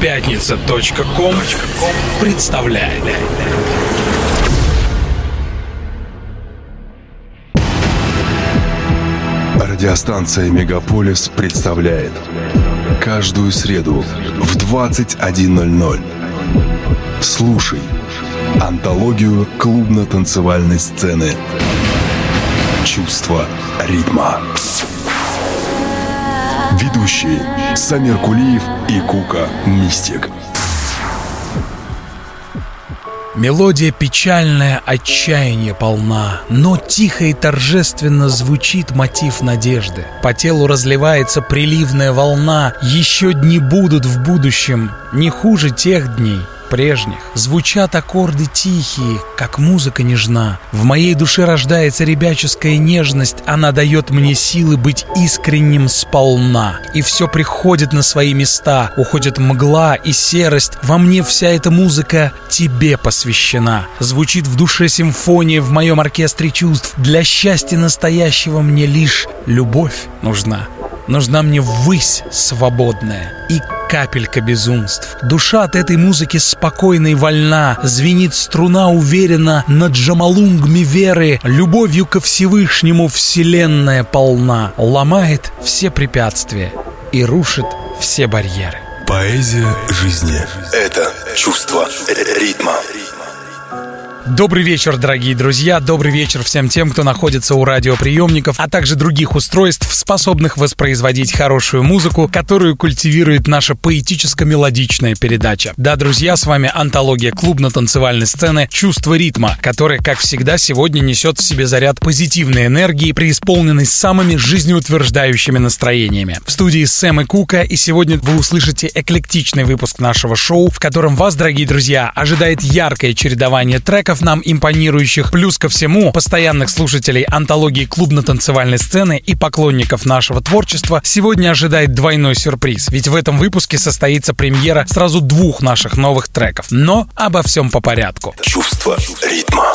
Пятница.ком представляет. Радиостанция «Мегаполис» представляет Каждую среду в 21.00 Слушай Антологию клубно-танцевальной сцены Чувство ритма Ведущие Самир Кулиев и Кука Мистик Мелодия печальная, отчаяние полна, но тихо и торжественно звучит мотив надежды. По телу разливается приливная волна, еще дни будут в будущем, не хуже тех дней, прежних. Звучат аккорды тихие, как музыка нежна. В моей душе рождается ребяческая нежность, она дает мне силы быть искренним сполна. И все приходит на свои места, уходит мгла и серость. Во мне вся эта музыка тебе посвящена. Звучит в душе симфония в моем оркестре чувств. Для счастья настоящего мне лишь любовь нужна. Нужна мне ввысь свободная и капелька безумств. Душа от этой музыки спокойна и вольна, звенит струна уверенно над джамалунгми веры, любовью ко Всевышнему вселенная полна, ломает все препятствия и рушит все барьеры. Поэзия жизни – это чувство ритма. Добрый вечер, дорогие друзья, добрый вечер всем тем, кто находится у радиоприемников, а также других устройств, способных воспроизводить хорошую музыку, которую культивирует наша поэтическо-мелодичная передача. Да, друзья, с вами антология клубно-танцевальной сцены «Чувство ритма», которая, как всегда, сегодня несет в себе заряд позитивной энергии, преисполненной самыми жизнеутверждающими настроениями. В студии Сэм и Кука, и сегодня вы услышите эклектичный выпуск нашего шоу, в котором вас, дорогие друзья, ожидает яркое чередование треков нам импонирующих, плюс ко всему постоянных слушателей антологии клубно-танцевальной сцены и поклонников нашего творчества сегодня ожидает двойной сюрприз, ведь в этом выпуске состоится премьера сразу двух наших новых треков. Но обо всем по порядку. Чувство ритма.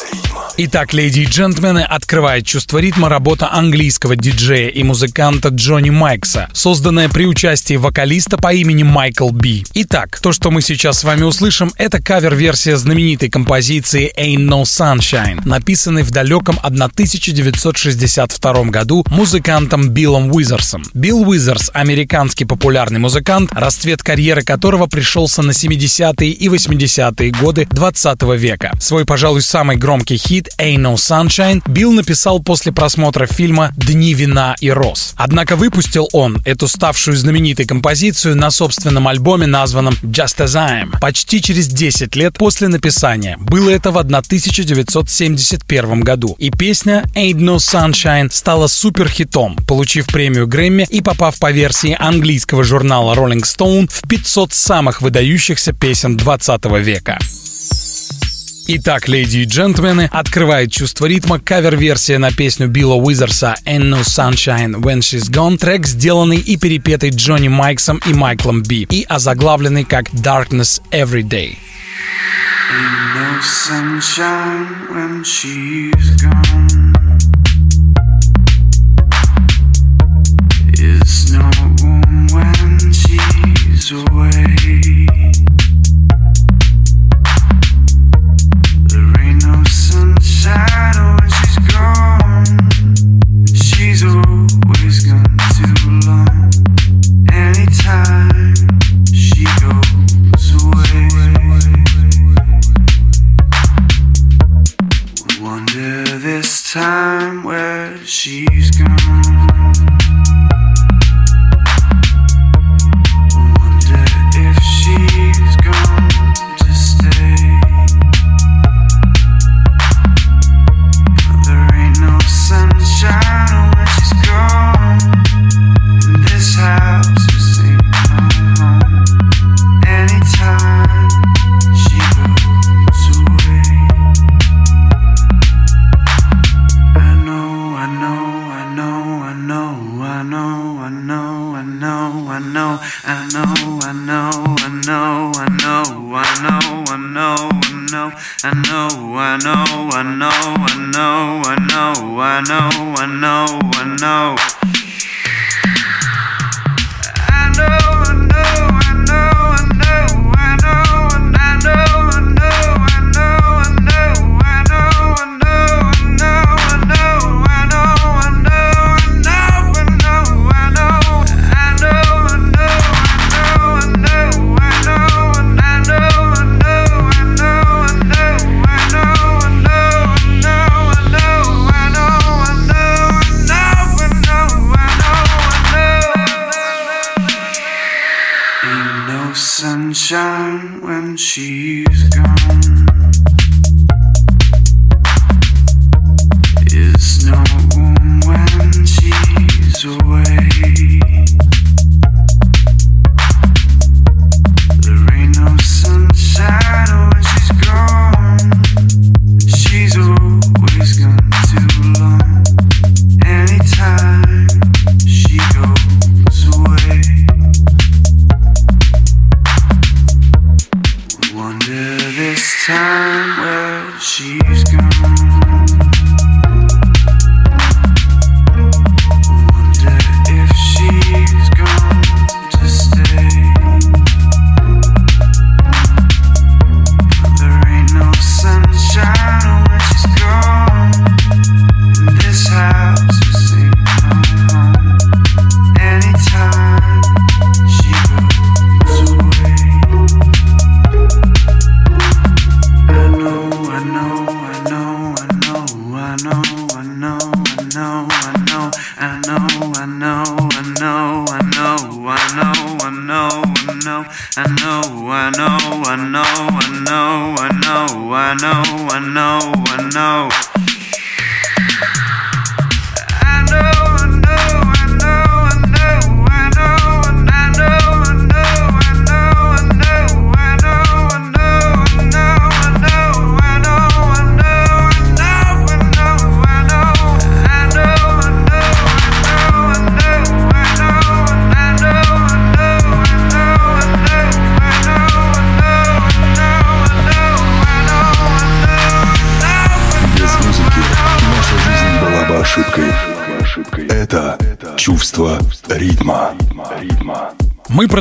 Итак, леди и джентльмены, открывает чувство ритма работа английского диджея и музыканта Джонни Майкса, созданная при участии вокалиста по имени Майкл Би. Итак, то, что мы сейчас с вами услышим, это кавер-версия знаменитой композиции Ain't No Sunshine, написанной в далеком 1962 году музыкантом Биллом Уизерсом. Билл Уизерс – американский популярный музыкант, расцвет карьеры которого пришелся на 70-е и 80-е годы 20 века. Свой, пожалуй, самый громкий хит хит «Ain't No Sunshine» Билл написал после просмотра фильма «Дни вина и роз». Однако выпустил он эту ставшую знаменитой композицию на собственном альбоме, названном «Just As I Am», почти через 10 лет после написания. Было это в 1971 году. И песня «Ain't No Sunshine» стала суперхитом, получив премию Грэмми и попав по версии английского журнала Rolling Stone в 500 самых выдающихся песен 20 века. Итак, леди и джентльмены, открывает чувство ритма кавер-версия на песню Билла Уизерса «And No Sunshine When She's Gone», трек, сделанный и перепетый Джонни Майксом и Майклом Би, и озаглавленный как «Darkness Every Day». Away.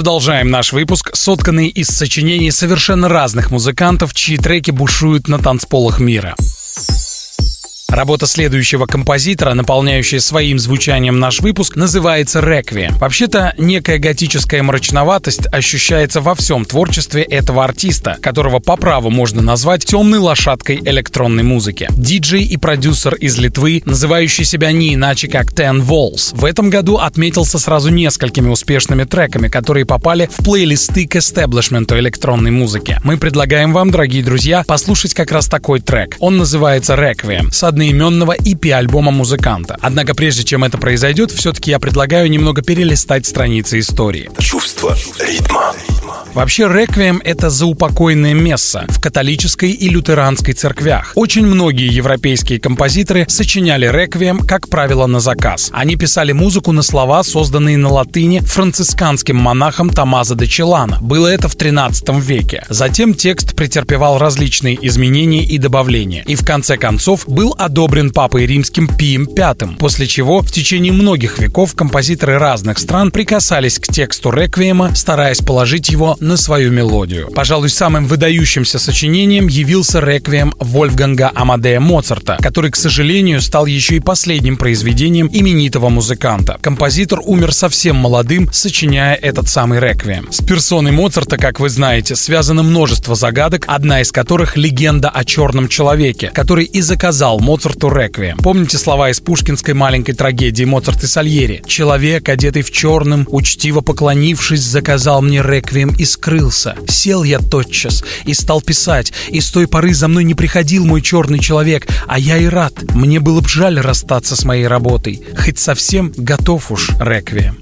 Продолжаем наш выпуск, сотканный из сочинений совершенно разных музыкантов, чьи треки бушуют на танцполах мира. Работа следующего композитора, наполняющая своим звучанием наш выпуск, называется «Реквием». Вообще-то, некая готическая мрачноватость ощущается во всем творчестве этого артиста, которого по праву можно назвать темной лошадкой электронной музыки. Диджей и продюсер из Литвы, называющий себя не иначе как Ten Walls, в этом году отметился сразу несколькими успешными треками, которые попали в плейлисты к эстеблишменту электронной музыки. Мы предлагаем вам, дорогие друзья, послушать как раз такой трек. Он называется «Реквием» с одной одноименного EP-альбома музыканта. Однако прежде чем это произойдет, все-таки я предлагаю немного перелистать страницы истории. Чувство ритма. Вообще, реквием — это заупокойное место в католической и лютеранской церквях. Очень многие европейские композиторы сочиняли реквием, как правило, на заказ. Они писали музыку на слова, созданные на латыни францисканским монахом Томазо де Челана. Было это в 13 веке. Затем текст претерпевал различные изменения и добавления. И в конце концов был одобрен Папой Римским Пием V, после чего в течение многих веков композиторы разных стран прикасались к тексту реквиема, стараясь положить его на свою мелодию. Пожалуй, самым выдающимся сочинением явился реквием Вольфганга Амадея Моцарта, который, к сожалению, стал еще и последним произведением именитого музыканта. Композитор умер совсем молодым, сочиняя этот самый реквием. С персоной Моцарта, как вы знаете, связано множество загадок, одна из которых легенда о черном человеке, который и заказал Моцарту реквием. Помните слова из пушкинской маленькой трагедии Моцарт и Сальери? «Человек, одетый в черным, учтиво поклонившись, заказал мне реквием из скрылся. Сел я тотчас и стал писать, и с той поры за мной не приходил мой черный человек, а я и рад. Мне было бы жаль расстаться с моей работой, хоть совсем готов уж реквием.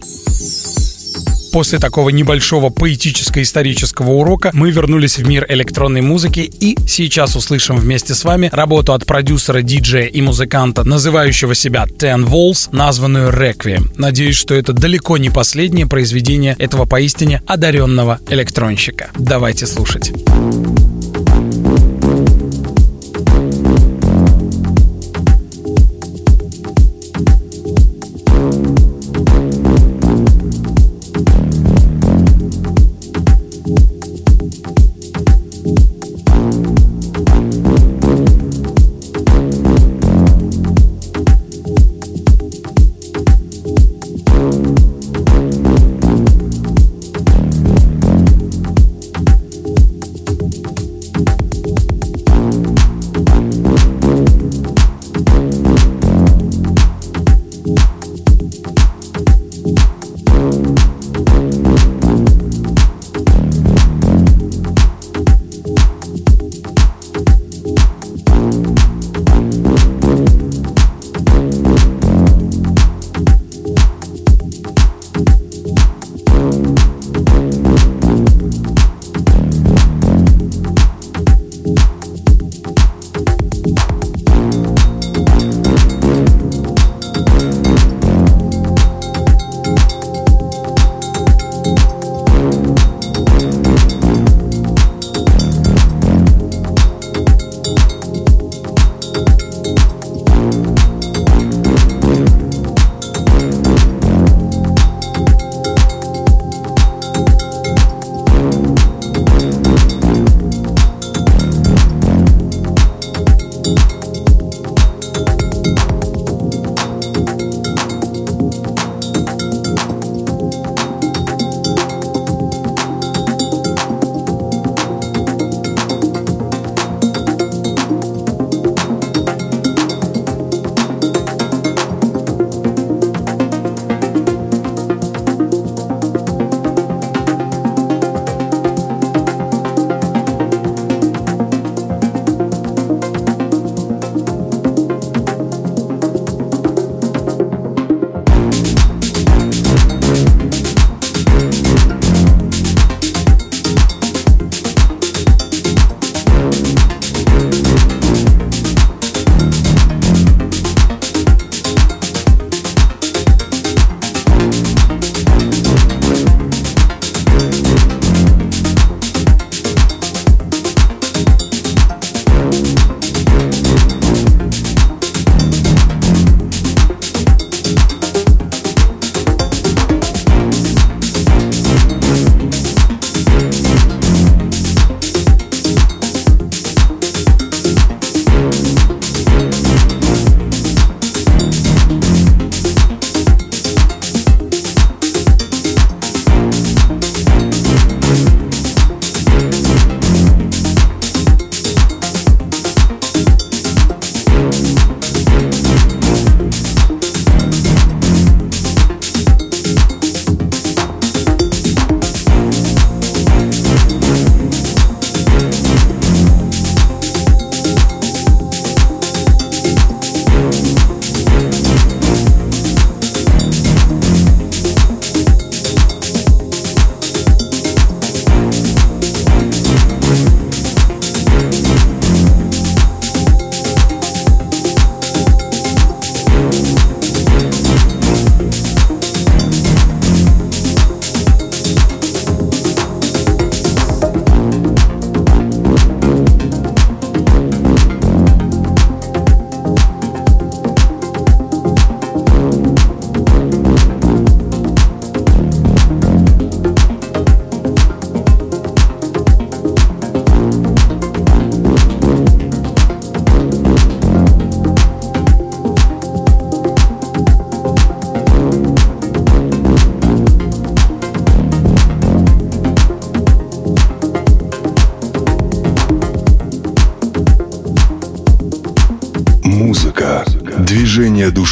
После такого небольшого поэтическо-исторического урока мы вернулись в мир электронной музыки и сейчас услышим вместе с вами работу от продюсера, диджея и музыканта, называющего себя Ten Walls, названную Requiem. Надеюсь, что это далеко не последнее произведение этого поистине одаренного электронщика. Давайте слушать.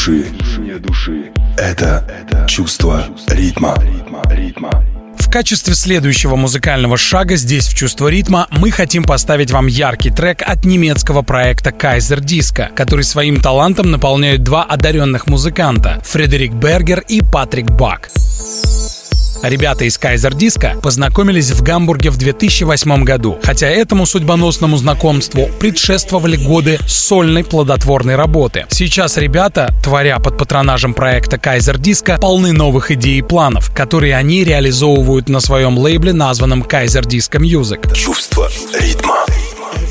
Души. Это чувство ритма. В качестве следующего музыкального шага здесь в «Чувство ритма» мы хотим поставить вам яркий трек от немецкого проекта Kaiser Disco, который своим талантом наполняют два одаренных музыканта — Фредерик Бергер и Патрик Бак. Ребята из Kaiser Disco познакомились в Гамбурге в 2008 году, хотя этому судьбоносному знакомству предшествовали годы сольной плодотворной работы. Сейчас ребята, творя под патронажем проекта Kaiser Disco, полны новых идей и планов, которые они реализовывают на своем лейбле, названном Kaiser Disco Music. Чувство ритма.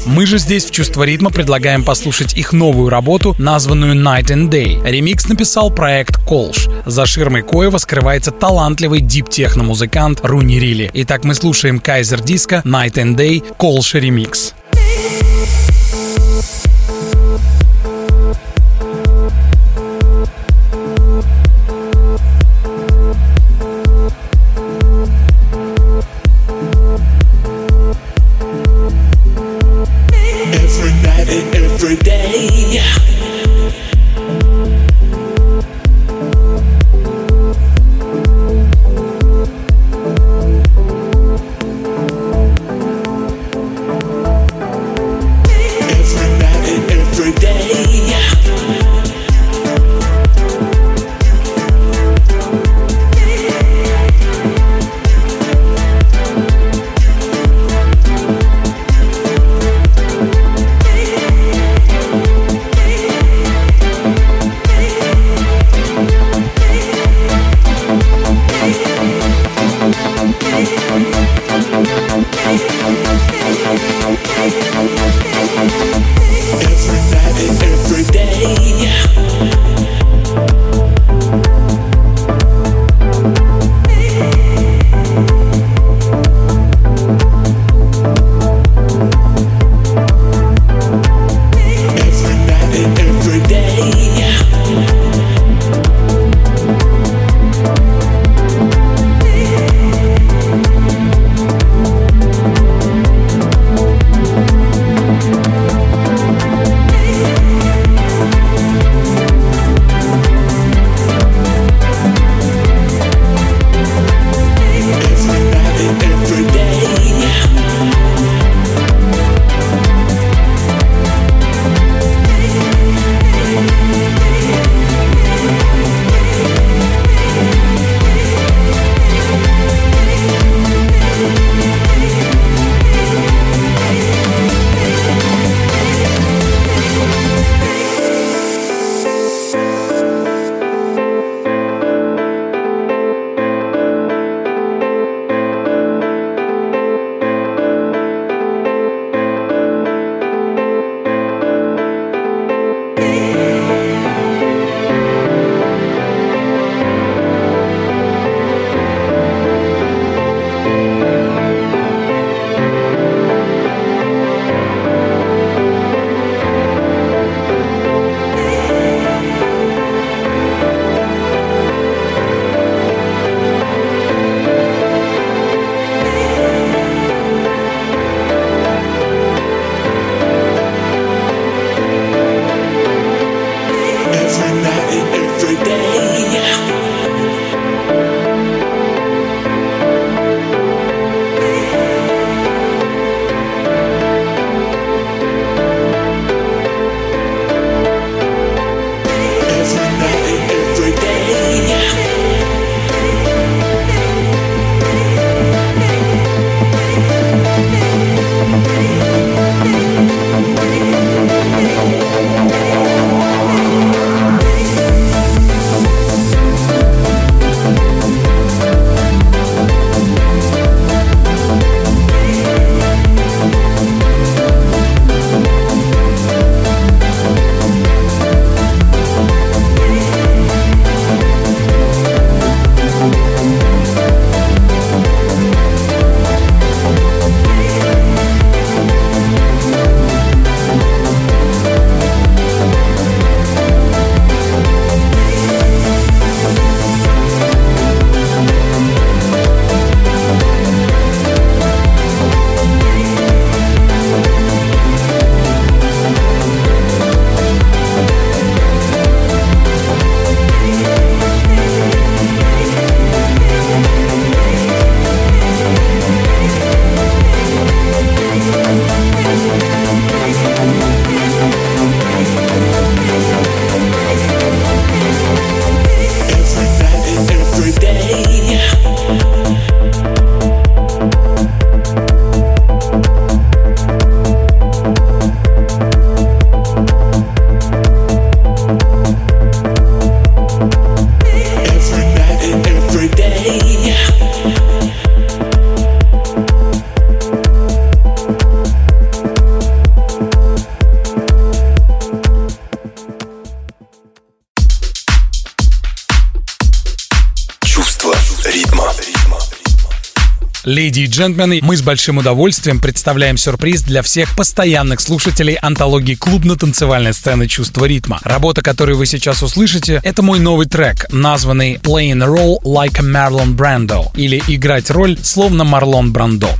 Мы же здесь в «Чувство ритма» предлагаем послушать их новую работу, названную Night and Day. Ремикс написал проект Колш. За ширмой Коева скрывается талантливый дип-техно-музыкант Руни Рилли. Итак, мы слушаем Кайзер Диско Night and Day Колш ремикс. Леди джентльмены, мы с большим удовольствием представляем сюрприз для всех постоянных слушателей антологии клубно-танцевальной сцены «Чувство ритма». Работа, которую вы сейчас услышите, это мой новый трек, названный «Playing a Role Like a Marlon Brando» или «Играть роль словно Марлон Брандо».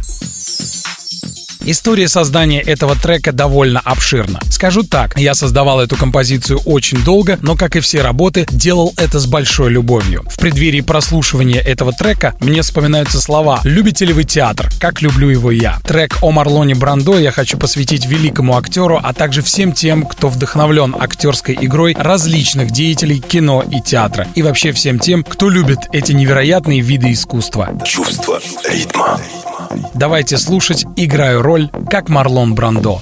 История создания этого трека довольно обширна. Скажу так, я создавал эту композицию очень долго, но, как и все работы, делал это с большой любовью. В преддверии прослушивания этого трека мне вспоминаются слова «Любите ли вы театр? Как люблю его я». Трек о Марлоне Брандо я хочу посвятить великому актеру, а также всем тем, кто вдохновлен актерской игрой различных деятелей кино и театра. И вообще всем тем, кто любит эти невероятные виды искусства. Чувство ритма. Давайте слушать «Играю роль» как Марлон Брандо.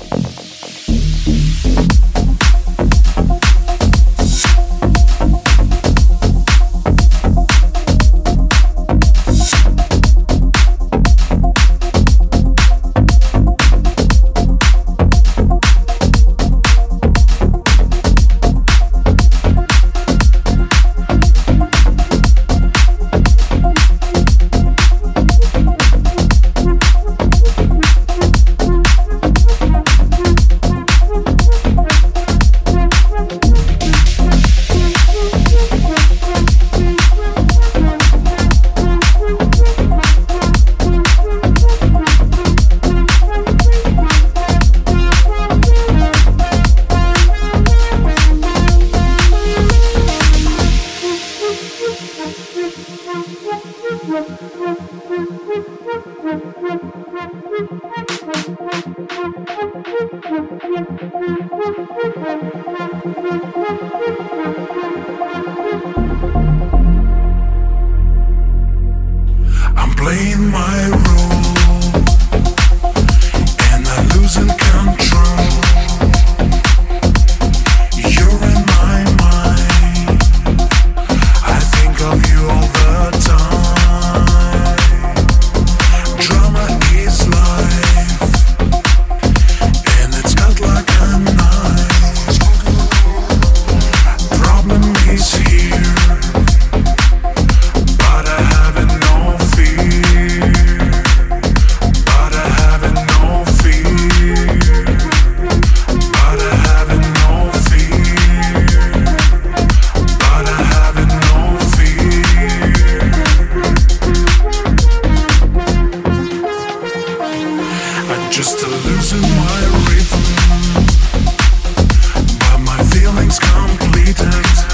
just losing my rhythm, but my feelings complete.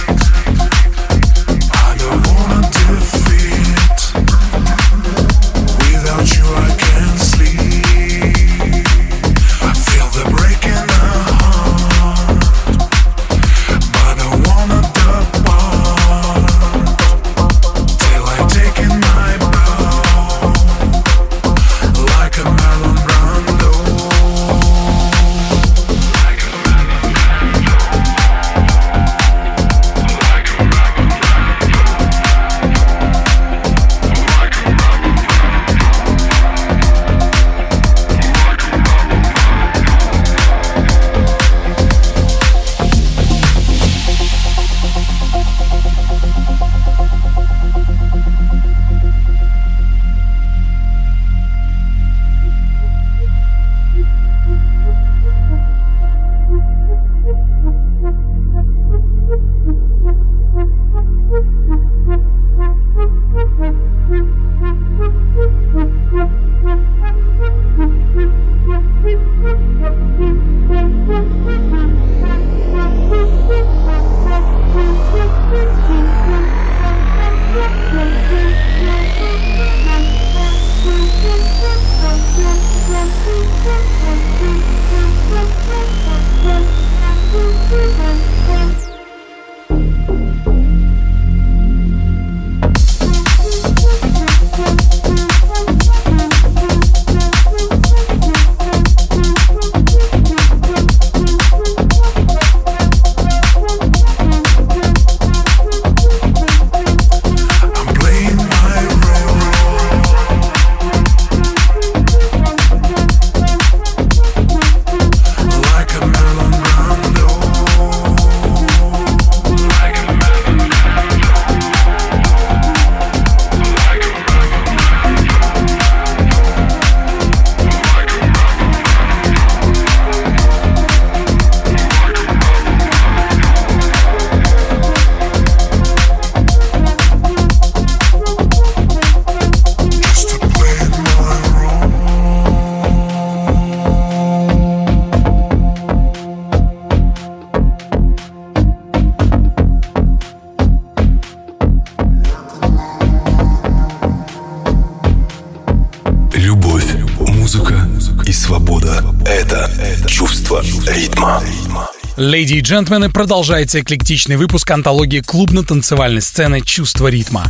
Джентльмены, продолжается эклектичный выпуск антологии клубно-танцевальной сцены «Чувство ритма».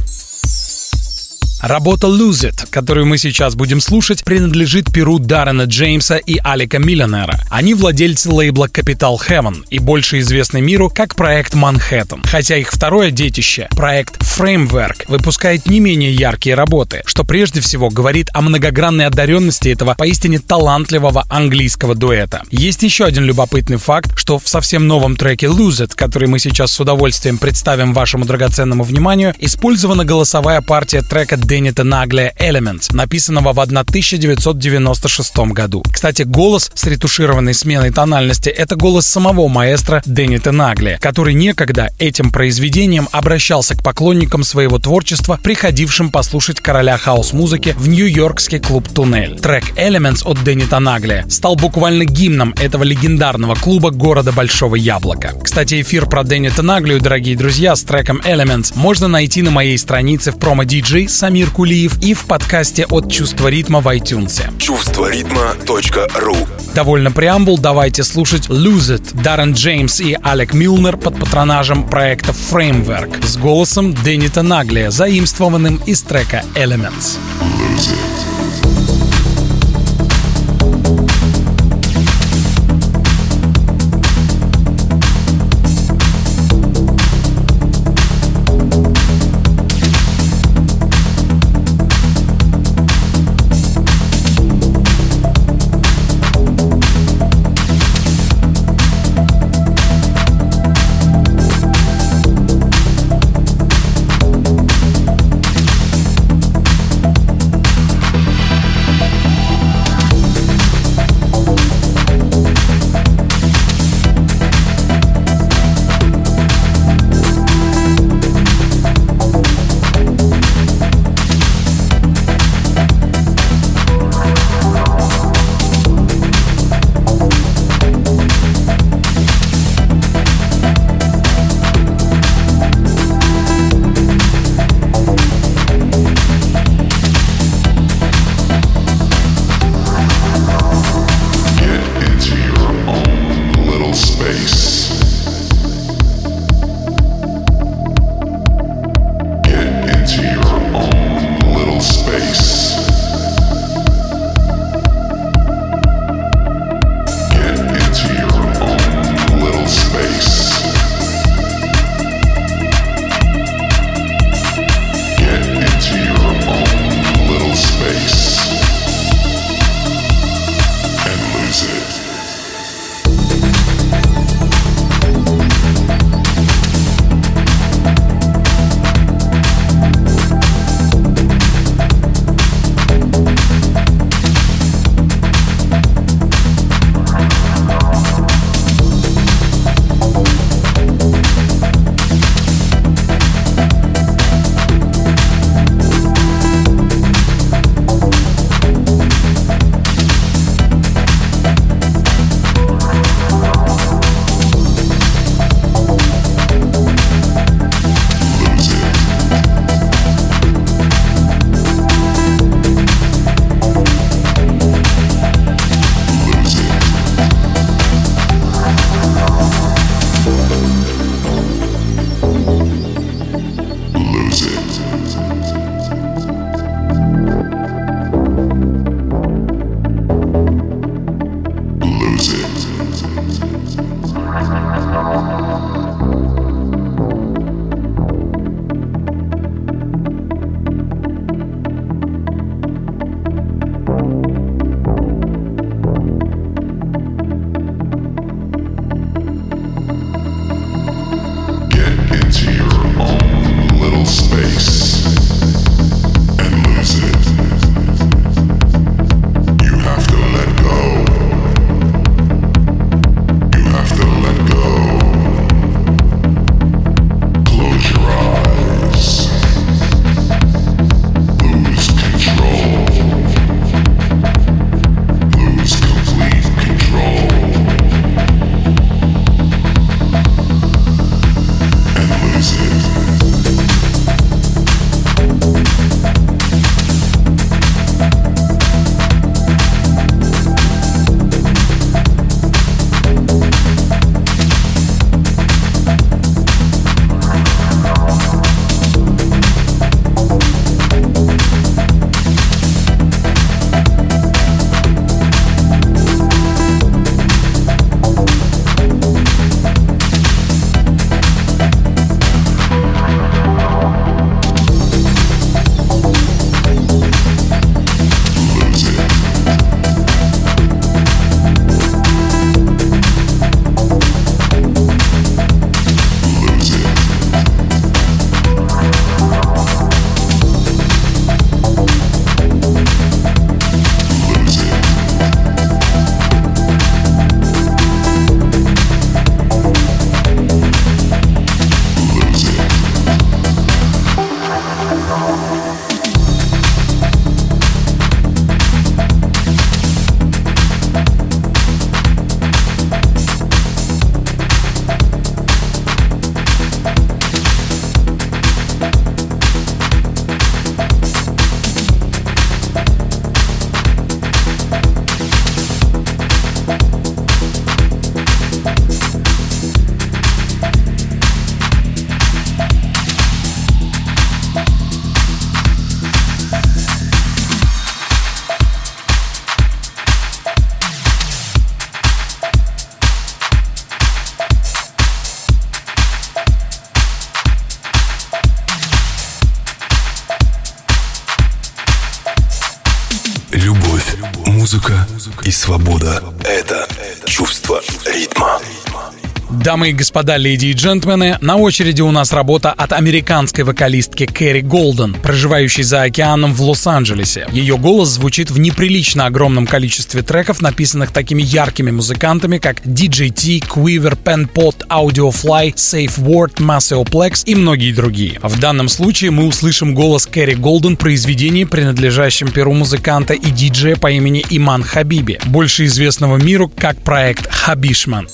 Работа Lose It, которую мы сейчас будем слушать, принадлежит перу Даррена Джеймса и Алика Миллионера. Они владельцы лейбла Capital Heaven и больше известны миру как проект Manhattan. Хотя их второе детище, проект Framework, выпускает не менее яркие работы, что прежде всего говорит о многогранной одаренности этого поистине талантливого английского дуэта. Есть еще один любопытный факт, что в совсем новом треке Lose It, который мы сейчас с удовольствием представим вашему драгоценному вниманию, использована голосовая партия трека Деннита Наглия Elements, написанного в 1996 году. Кстати, голос с ретушированной сменой тональности — это голос самого маэстро Деннита Наглия, который некогда этим произведением обращался к поклонникам своего творчества, приходившим послушать короля хаос-музыки в нью-йоркский клуб «Туннель». Трек Elements от Деннита Наглия стал буквально гимном этого легендарного клуба города Большого Яблока. Кстати, эфир про Деннита Наглию, дорогие друзья, с треком Elements можно найти на моей странице в промо-диджей Самир Кулиев и в подкасте от «Чувство ритма» в iTunes. Чувство ритма.ру Довольно преамбул, давайте слушать Lose It, Даррен Джеймс и Алек Милнер под патронажем проекта Framework с голосом Денита Наглия, заимствованным из трека Elements. Lose it. Музыка и свобода — это чувство ритма. Дамы и господа, леди и джентльмены, на очереди у нас работа от американской вокалистки Кэрри Голден, проживающей за океаном в Лос-Анджелесе. Ее голос звучит в неприлично огромном количестве треков, написанных такими яркими музыкантами, как DJ T, Quiver, Penpot, Audiofly, Safe Word, Maceo Plex и многие другие. В данном случае мы услышим голос Кэрри Голден в произведении, принадлежащем перу музыканта и диджея по имени Иман Хабиби, больше известного миру как проект Хабишман.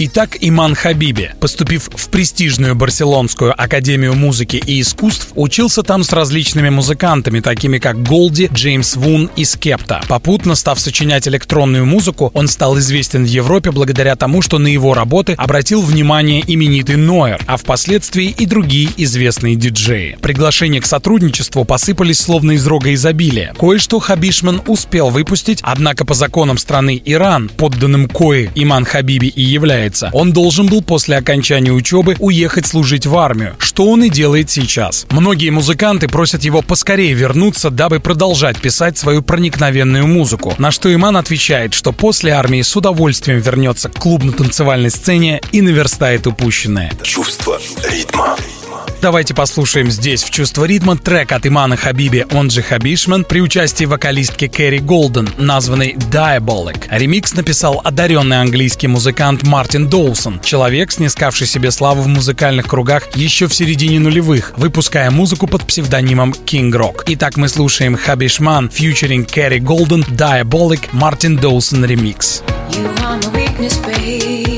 Итак, Иман Хабиби, поступив в престижную Барселонскую академию музыки и искусств, учился там с различными музыкантами, такими как Голди, Джеймс Вун и Скепта. Попутно став сочинять электронную музыку, он стал известен в Европе благодаря тому, что на его работы обратил внимание именитый Ноер, а впоследствии и другие известные диджеи. Приглашения к сотрудничеству посыпались словно из рога изобилия. Кое-что Хабишман успел выпустить, однако по законам страны Иран, подданным кое Иман Хабиби и является является. Он должен был после окончания учебы уехать служить в армию, что он и делает сейчас. Многие музыканты просят его поскорее вернуться, дабы продолжать писать свою проникновенную музыку. На что Иман отвечает, что после армии с удовольствием вернется к клубно-танцевальной сцене и наверстает упущенное. Чувство ритма. Давайте послушаем здесь в «Чувство ритма» трек от Имана Хабиби, он же Хабишман, при участии вокалистки Кэрри Голден, названный Diabolic. Ремикс написал одаренный английский музыкант Мартин Доусон, человек, снискавший себе славу в музыкальных кругах еще в середине нулевых, выпуская музыку под псевдонимом King Rock. Итак, мы слушаем Хабишман, фьючеринг Кэрри Голден, Diabolic, Мартин Доусон ремикс. You are my weakness, babe.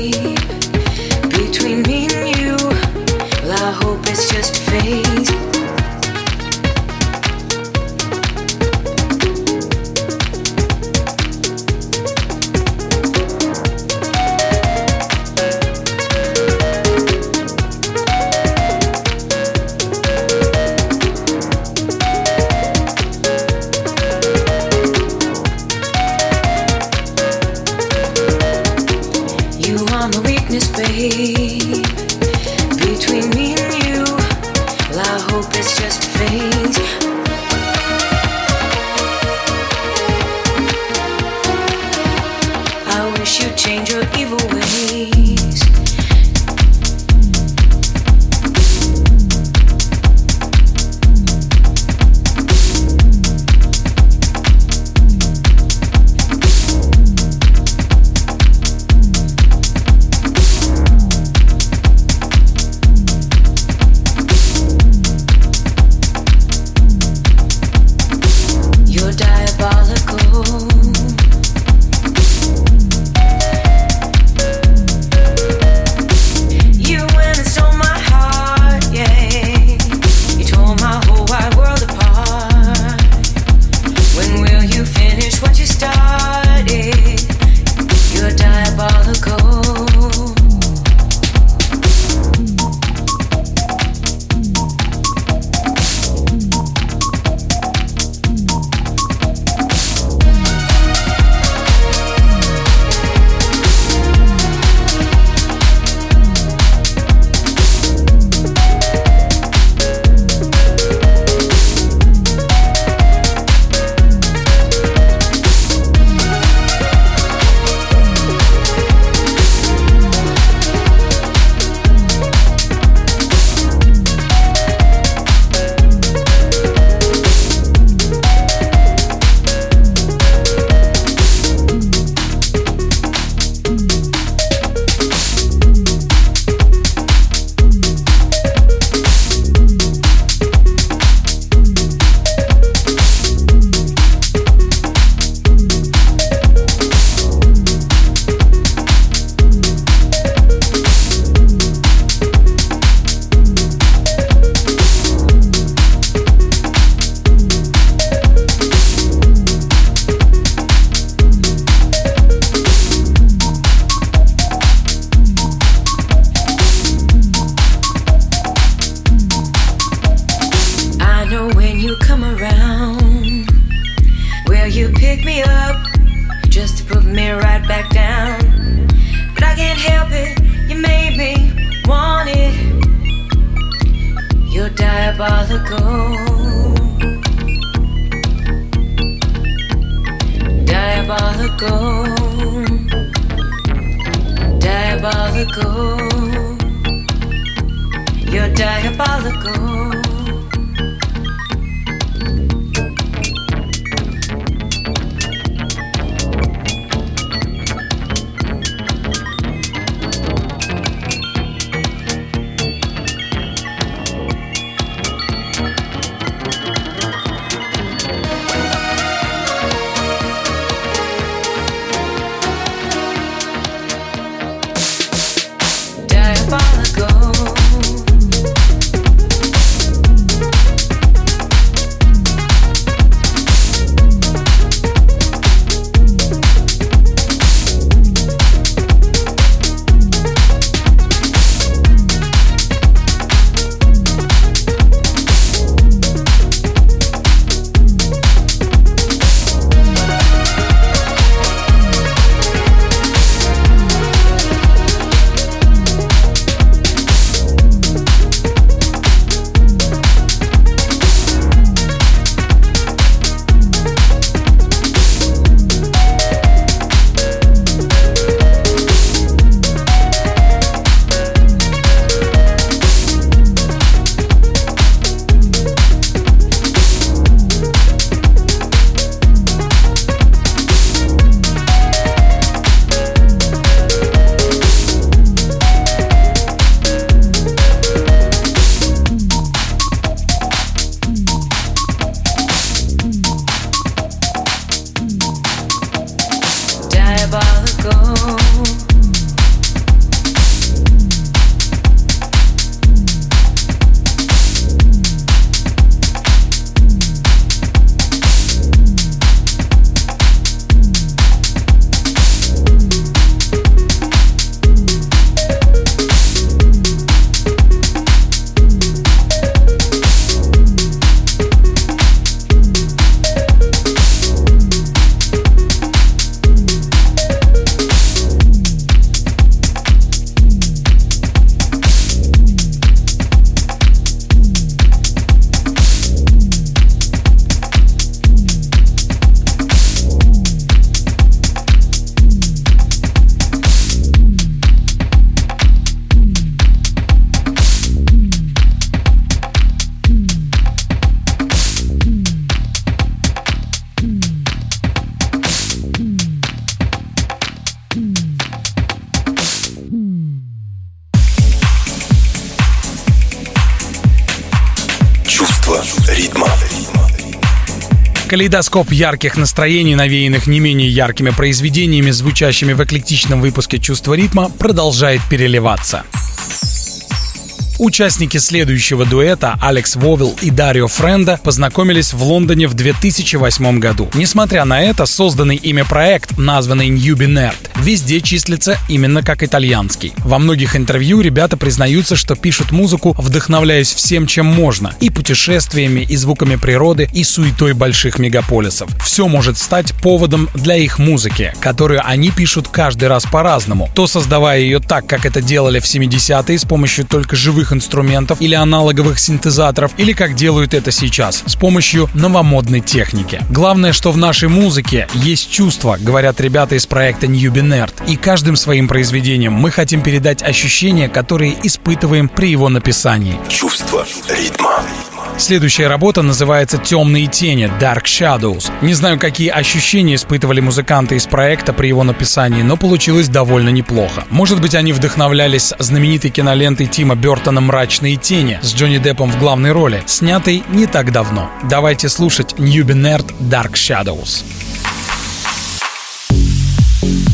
Калейдоскоп ярких настроений, навеянных не менее яркими произведениями, звучащими в эклектичном выпуске «Чувство ритма», продолжает переливаться. Участники следующего дуэта, Алекс Вовил и Дарио Френда, познакомились в Лондоне в 2008 году. Несмотря на это, созданный ими проект, названный Newbie везде числится именно как итальянский. Во многих интервью ребята признаются, что пишут музыку, вдохновляясь всем, чем можно, и путешествиями, и звуками природы, и суетой больших мегаполисов. Все может стать поводом для их музыки, которую они пишут каждый раз по-разному, то создавая ее так, как это делали в 70-е с помощью только живых инструментов или аналоговых синтезаторов, или как делают это сейчас, с помощью новомодной техники. Главное, что в нашей музыке есть чувство, говорят ребята из проекта Newbie Nerd, и каждым своим произведением мы хотим передать ощущения, которые испытываем при его написании. Чувство ритма. Следующая работа называется «Темные тени» Dark Shadows. Не знаю, какие ощущения испытывали музыканты из проекта при его написании, но получилось довольно неплохо. Может быть, они вдохновлялись знаменитой кинолентой Тима Бертона «Мрачные тени» с Джонни Деппом в главной роли, снятой не так давно. Давайте слушать Newbie Dark Shadows. Cause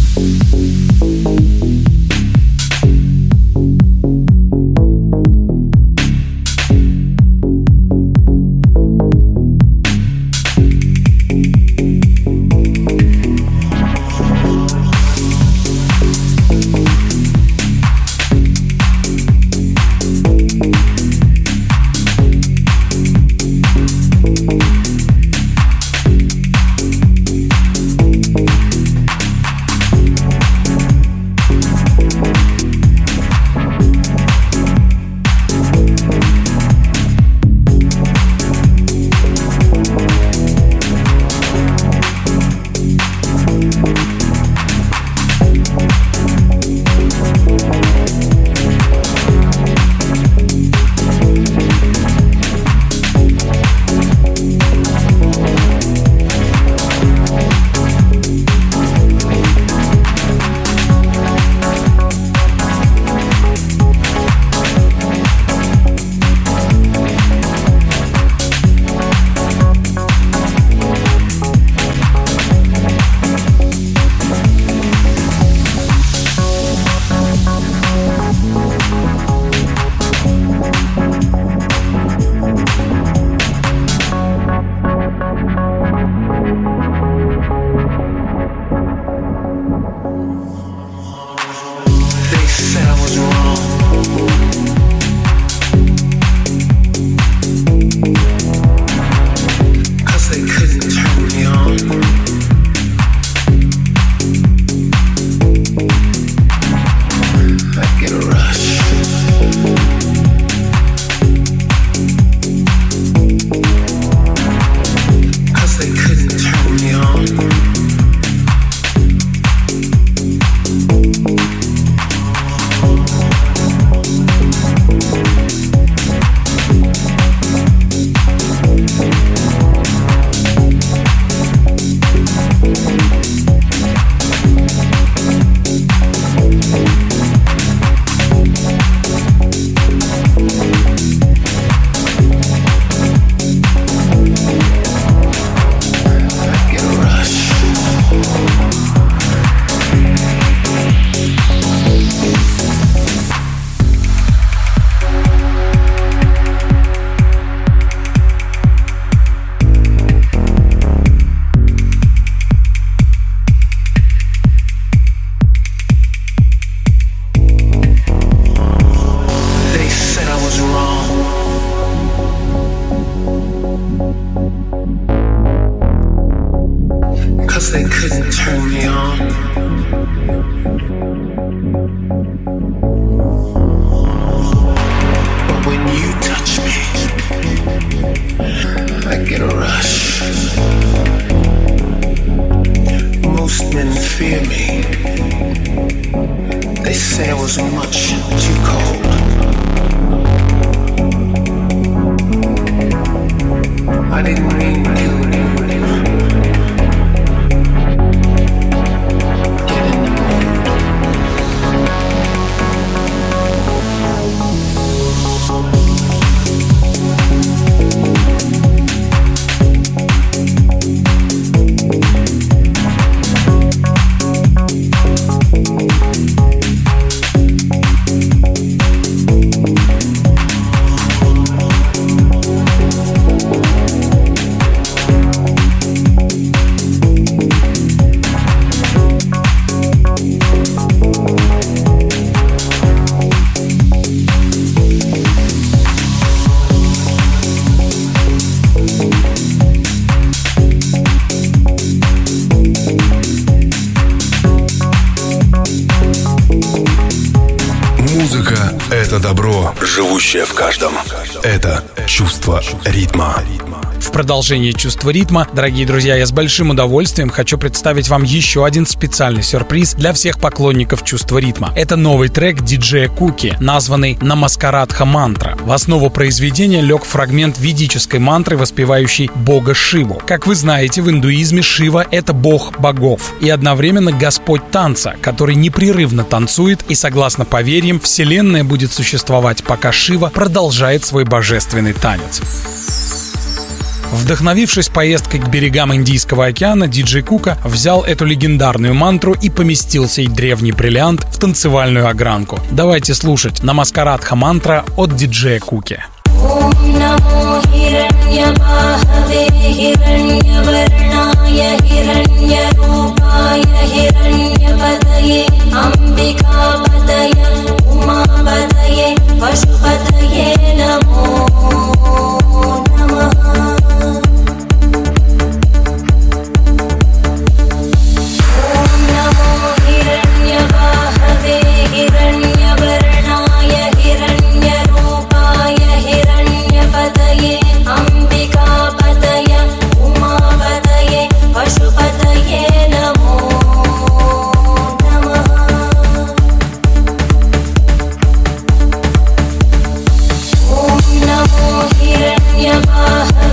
живущее в каждом. Это чувство ритма. В продолжении чувства ритма, дорогие друзья, я с большим удовольствием хочу представить вам еще один специальный сюрприз для всех поклонников чувства ритма. Это новый трек диджея Куки, названный «Намаскарадха мантра». В основу произведения лег фрагмент ведической мантры, воспевающей бога Шиву. Как вы знаете, в индуизме Шива — это бог богов и одновременно господь танца, который непрерывно танцует и, согласно поверьям, вселенная будет существовать, пока Шива продолжает свой божественный танец. Вдохновившись поездкой к берегам Индийского океана, диджей Кука взял эту легендарную мантру и поместил сей древний бриллиант в танцевальную огранку. Давайте слушать на маскарадха мантра от диджея Куки. Пашупатае намо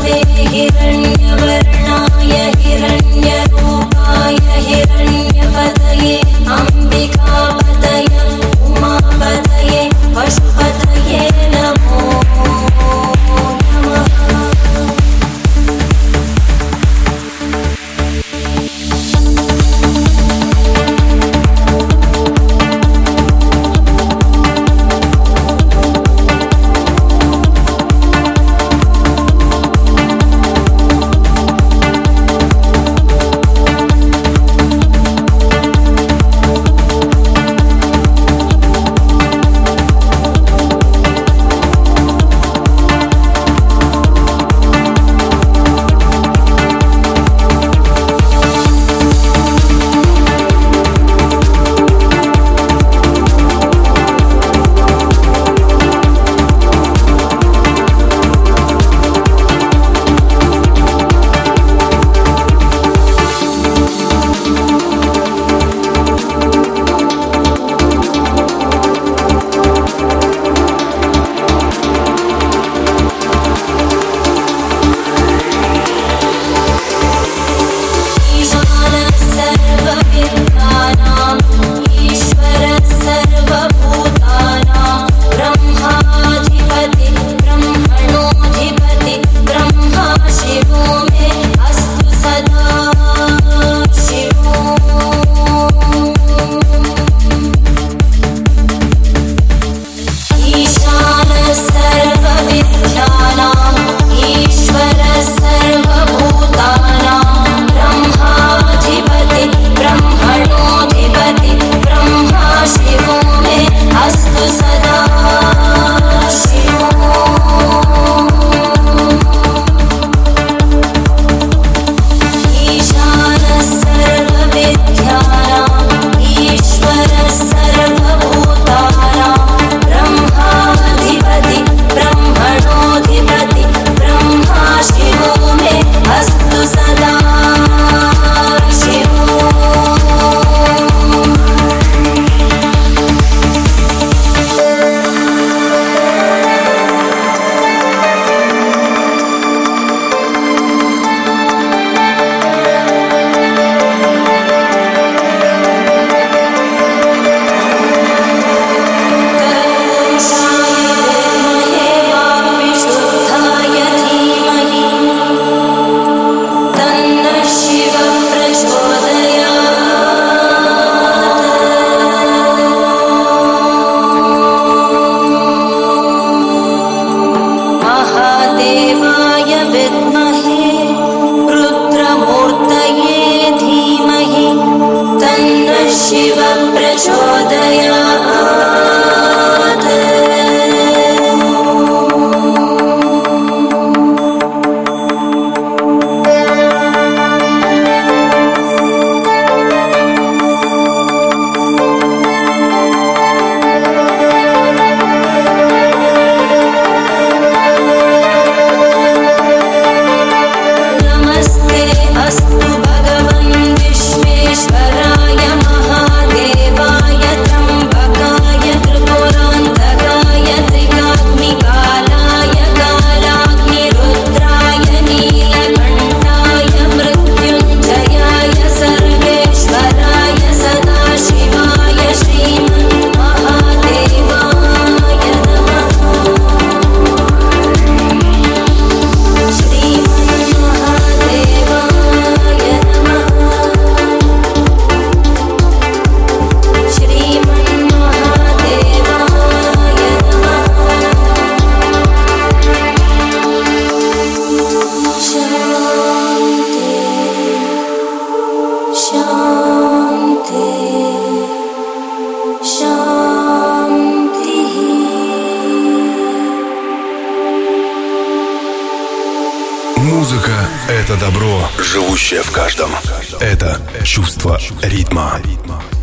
हिरण्य वर्णाय हिरण्यरूपाय हिरण्य बदये अम्बिकादय उमा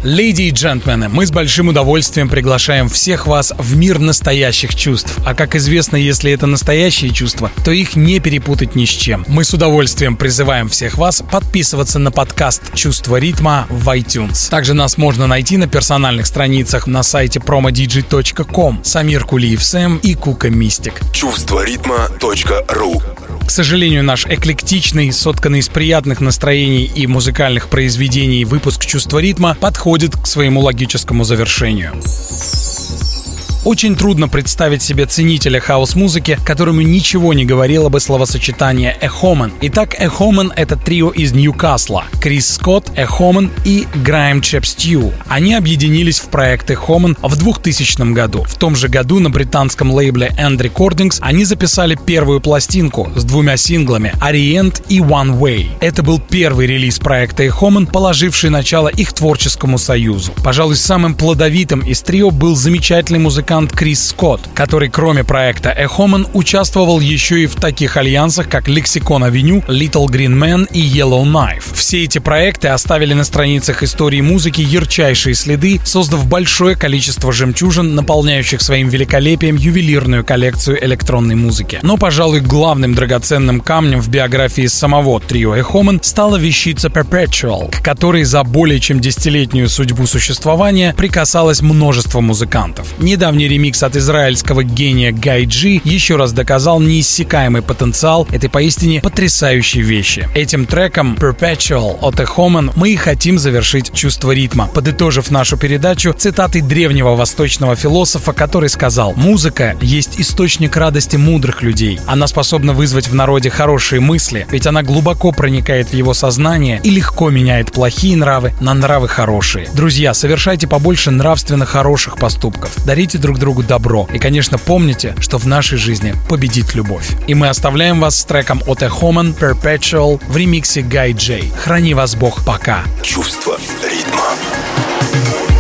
Леди и джентльмены, мы с большим удовольствием приглашаем всех вас в мир настоящих чувств. А как известно, если это настоящие чувства, то их не перепутать ни с чем. Мы с удовольствием призываем всех вас подписываться на подкаст «Чувство ритма» в iTunes. Также нас можно найти на персональных страницах на сайте promodj.com Самир Кулиев Сэм и Кука Мистик. Чувство ритма.ру К сожалению, наш эклектичный, сотканный из приятных настроений и музыкальных произведений выпуск «Чувство ритма» подходит к своему логическому завершению. Очень трудно представить себе ценителя хаос-музыки, которому ничего не говорило бы словосочетание «эхомен». Итак, «эхомен» — это трио из Ньюкасла. Крис Скотт, «эхомен» и Грайм Чепстью. Они объединились в проект «эхомен» в 2000 году. В том же году на британском лейбле End Recordings они записали первую пластинку с двумя синглами «Orient» и «One Way». Это был первый релиз проекта «эхомен», положивший начало их творческому союзу. Пожалуй, самым плодовитым из трио был замечательный музыкант Крис Скотт, который кроме проекта «Эхомен» участвовал еще и в таких альянсах, как «Лексикон Авеню», «Little Green Man» и «Yellow Knife». Все эти проекты оставили на страницах истории музыки ярчайшие следы, создав большое количество жемчужин, наполняющих своим великолепием ювелирную коллекцию электронной музыки. Но, пожалуй, главным драгоценным камнем в биографии самого трио «Эхомен» стала вещица «Perpetual», к которой за более чем десятилетнюю судьбу существования прикасалось множество музыкантов. Недавний ремикс от израильского гения Гай Джи еще раз доказал неиссякаемый потенциал этой поистине потрясающей вещи. Этим треком Perpetual от Эхомен мы и хотим завершить чувство ритма, подытожив нашу передачу цитатой древнего восточного философа, который сказал «Музыка есть источник радости мудрых людей. Она способна вызвать в народе хорошие мысли, ведь она глубоко проникает в его сознание и легко меняет плохие нравы на нравы хорошие. Друзья, совершайте побольше нравственно хороших поступков, дарите друг другу добро и, конечно, помните, что в нашей жизни победит любовь. И мы оставляем вас с треком от Эхомен Perpetual в ремиксе Гай Джей. Храни вас Бог, пока. Чувство ритма.